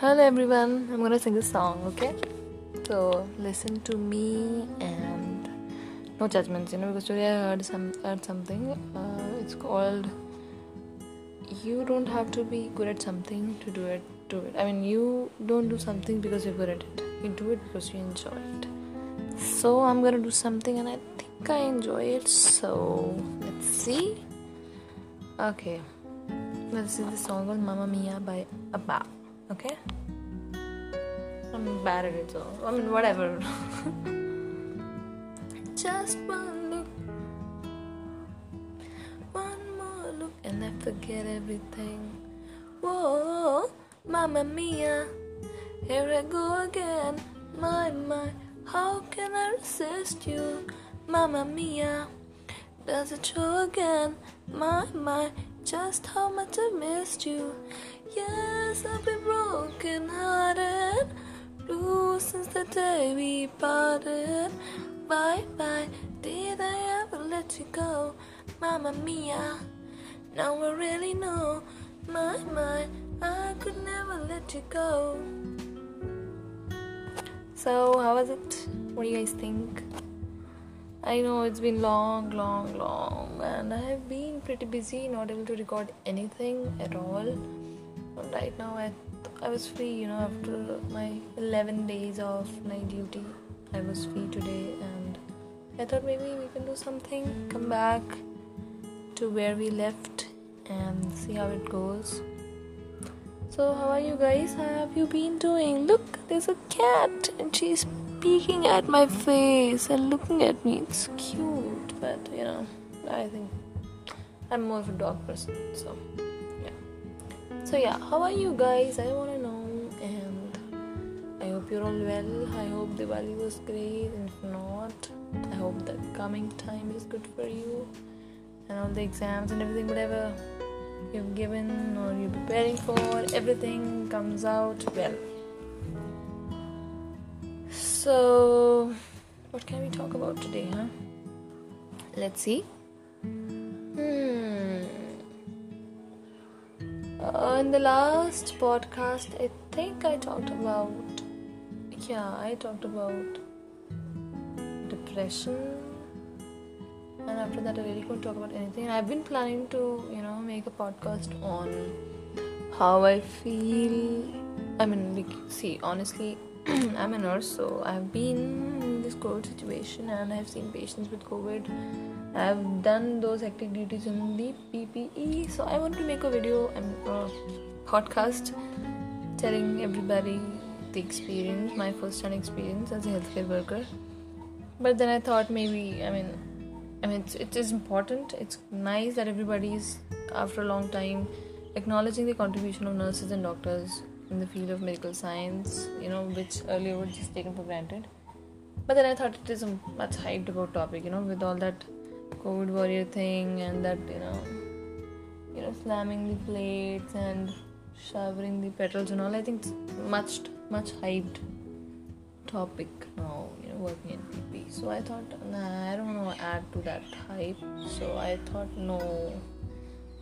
Hello everyone, I'm gonna sing a song, okay? So listen to me and no judgments, you know, because today I heard some heard something. Uh, it's called you don't have to be good at something to do it. Do it. I mean, you don't do something because you're good at it. You do it because you enjoy it. So I'm gonna do something, and I think I enjoy it. So let's see. Okay, let's see the song called "Mamma Mia" by ABBA. Okay. I'm bad at it, so I mean, whatever. Just one look, one more look, and I forget everything. Whoa, Mamma Mia, here I go again. My, my, how can I resist you? Mamma Mia, does it show again? My, my, just how much I missed you. Yes, I've been broken hearted. Blue since the day we parted. Bye bye, did I ever let you go? Mamma Mia, now I really know. My, my, I could never let you go. So, how was it? What do you guys think? I know it's been long, long, long, and I have been pretty busy, not able to record anything at all. But right now, I I was free, you know, after my 11 days of night duty. I was free today, and I thought maybe we can do something, come back to where we left, and see how it goes. So, how are you guys? How have you been doing? Look, there's a cat, and she's peeking at my face and looking at me. It's cute, but you know, I think I'm more of a dog person, so yeah. So yeah, how are you guys? I wanna know, and I hope you're all well. I hope Diwali was great, and if not, I hope the coming time is good for you, and all the exams and everything, whatever you've given or you're preparing for, everything comes out well. So, what can we talk about today, huh? Let's see. Hmm. Uh, in the last podcast, I think I talked about. Yeah, I talked about depression. And after that, I really couldn't talk about anything. I've been planning to, you know, make a podcast on how I feel. I mean, like, see, honestly, I'm a nurse, so I've been in this COVID situation and I've seen patients with COVID. I've done those hectic duties in the PPE, so I want to make a video and a podcast telling everybody the experience, my first-hand experience as a healthcare worker. But then I thought maybe, I mean, I mean, it's, it is important. It's nice that everybody is, after a long time, acknowledging the contribution of nurses and doctors in the field of medical science, you know, which earlier was just taken for granted. But then I thought it is a much hyped about topic, you know, with all that COVID warrior thing and that, you know, you know, slamming the plates and showering the petals and all. I think it's much, much hyped topic now, you know, working in PP. So I thought, nah, I don't want to add to that hype. So I thought, no,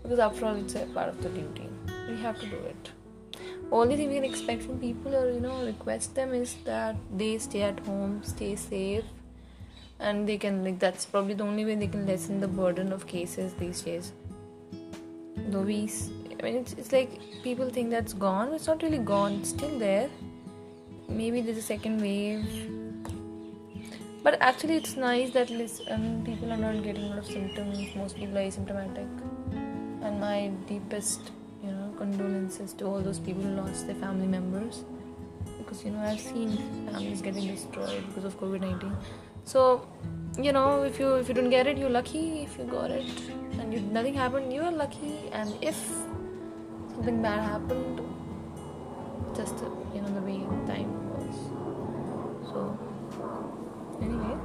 because after all, it's a part of the duty. We have to do it only thing we can expect from people or you know request them is that they stay at home stay safe and they can like that's probably the only way they can lessen the burden of cases these days. Though we i mean it's, it's like people think that's gone it's not really gone. It's still there. Maybe there's a second wave. But actually it's nice that listen, um, people are not getting a lot of symptoms. Most people are asymptomatic. And my deepest condolences to all those people who lost their family members because you know I've seen families getting destroyed because of COVID nineteen. So you know if you if you don't get it, you're lucky. If you got it and you, nothing happened, you are lucky. And if something bad happened, just you know the way time was. So anyway,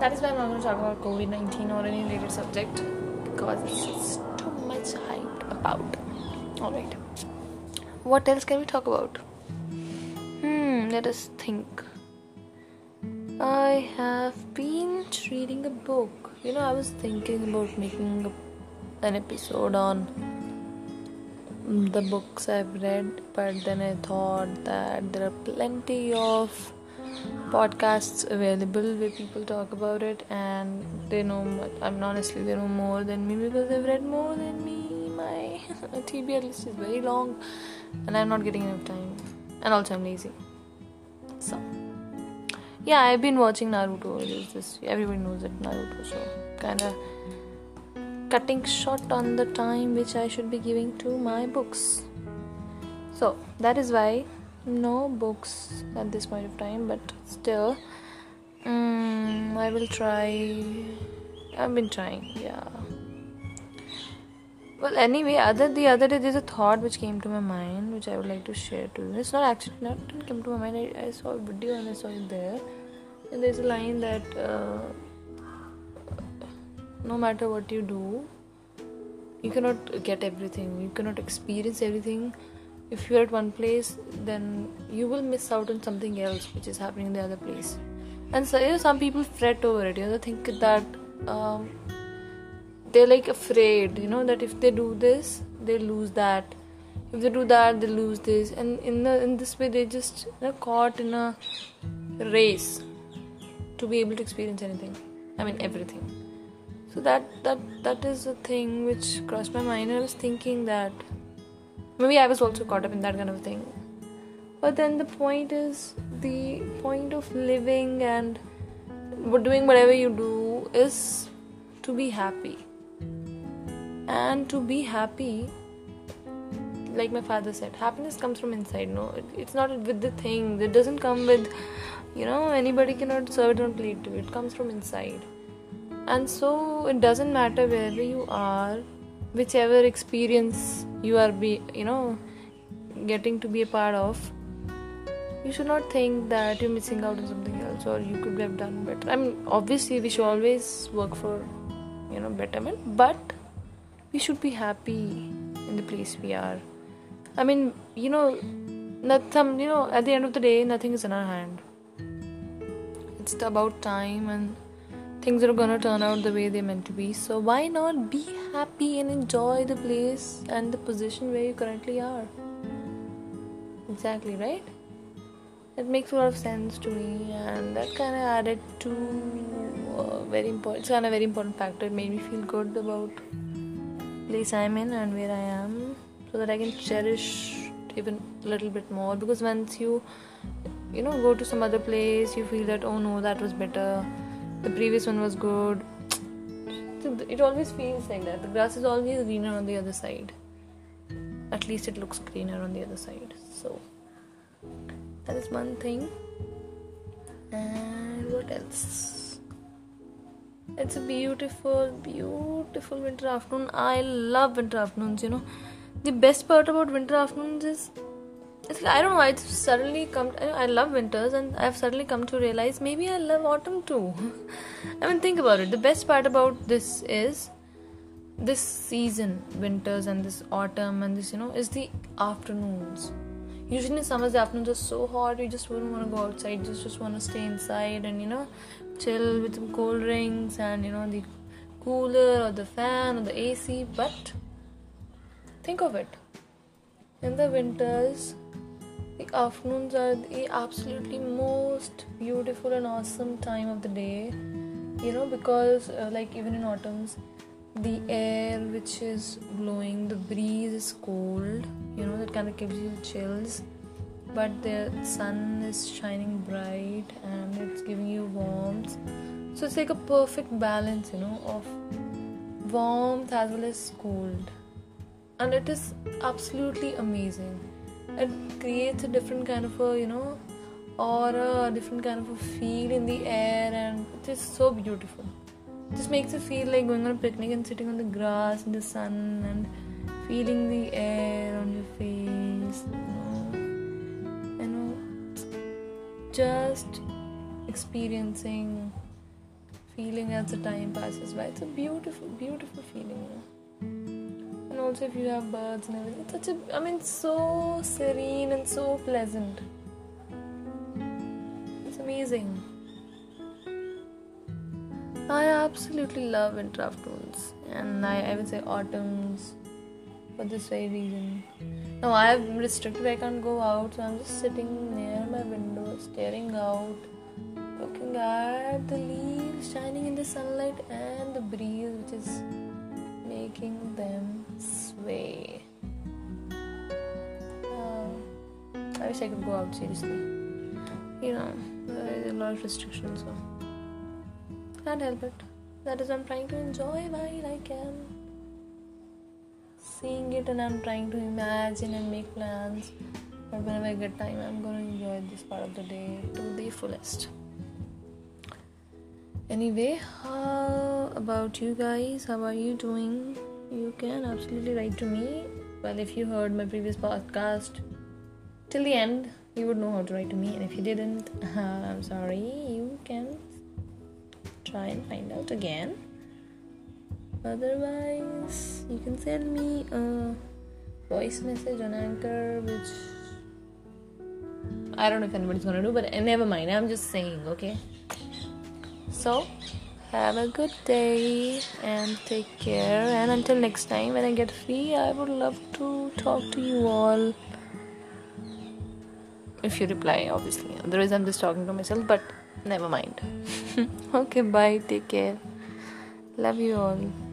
that is why I'm not going to talk about COVID nineteen or any related subject because it's just too much hype about. Alright. What else can we talk about? Hmm, let us think. I have been reading a book. You know, I was thinking about making a, an episode on the books I've read, but then I thought that there are plenty of podcasts available where people talk about it and they know I mean honestly they know more than me because they've read more than me my TBR list is very long and I'm not getting enough time. And also I'm lazy. So yeah I've been watching Naruto it is everybody knows it Naruto so kinda cutting short on the time which I should be giving to my books. So that is why no books at this point of time but still um, i will try. I've been trying yeah well anyway other the other day there's a thought which came to my mind which i would like to share to you. It's not actually not it came to my mind. I, I saw a video and i saw it there. And there's a line that uh, no matter what you do you cannot get everything. You cannot experience everything. If you're at one place then you will miss out on something else which is happening in the other place. And so you know, some people fret over it. You know think that um, they're like afraid you know that if they do this they lose that. If they do that they lose this. And in the in this way they just caught in a race to be able to experience anything. I mean everything. So that that that is a thing which crossed my mind. I was thinking that maybe I was also caught up in that kind of thing. But then the point is the point of living and doing whatever you do is to be happy. And to be happy, like my father said, happiness comes from inside. No, it's not with the thing. It doesn't come with, you know, anybody cannot serve it on plate to it. Comes from inside. And so it doesn't matter wherever you are whichever experience you are be you know getting to be a part of you should not think that you're missing out on something else or you could have done better i mean obviously we should always work for you know betterment but we should be happy in the place we are i mean you know nothing you know at the end of the day nothing is in our hand it's about time and things are gonna turn out the way they're meant to be. So why not be happy and enjoy the place and the position where you currently are? Exactly, right? It makes a lot of sense to me, and that kind of added to very important. It's kind of very important factor. It made me feel good about place I'm in and where I am, so that I can cherish even a little bit more. Because once you, you know, go to some other place, you feel that oh no, that was better. The previous one was good. It always feels like that. The grass is always greener on the other side. At least it looks greener on the other side. So that is one thing. And what else it's a beautiful beautiful winter afternoon i love winter afternoons you know the best part about winter afternoons is it's like, I don't know it's suddenly come. I love winters, and I've suddenly come to realize maybe I love autumn too. I mean, think about it. The best part about this is this season, winters and this autumn and this, you know, is the afternoons. Usually in summers, the afternoons are so hot, you just wouldn't want to go outside. You just want to stay inside and you know, chill with some cold drinks and you know the cooler or the fan or the AC. But think of it. In the winters, the afternoons are the absolutely most beautiful and awesome time of the day you know because uh, like even in autumns the air which is blowing the breeze is cold you know that kind of gives you chills. But the sun is shining bright and it's giving you warmth. So it's like a perfect balance you know of warmth as well as cold. And it is absolutely amazing. It creates a different kind of a you know aura a different kind of a feel in the air and it is so beautiful just makes you feel like going on a picnic and sitting on the grass in the sun and feeling the air on your face you know, just experiencing feeling as the time passes by. It's a beautiful beautiful feeling you know. And also if you have birds and everything it's such a i mean so serene and so pleasant. It's amazing i absolutely love winter afternoons and I, I would say autumns for this very reason. Now I am restricted, I can't go out, so I'm just sitting near my window, staring out, looking at the leaves shining in the sunlight and the breeze which is making them sway. Uh, I wish I could go out seriously. You know, there is a lot of restrictions, so can't help it. That is, I'm trying to enjoy while I can seeing it and I'm trying to imagine and make plans. But whenever I get time, I'm gonna enjoy this part of the day to the fullest. Anyway, how about you guys? How are you doing? You can absolutely write to me. Well, if you heard my previous podcast till the end, you would know how to write to me. And if you didn't, I'm sorry, you can try and find out again. Otherwise you can send me a voice message on anchor which i don't know if anybody's gonna do but never mind. I'm just saying okay? So have a good day and take care. And until next time when i get free i would love to talk to you all. If you reply obviously. Otherwise i'm just talking to myself but never mind. Okay bye take care. Love you all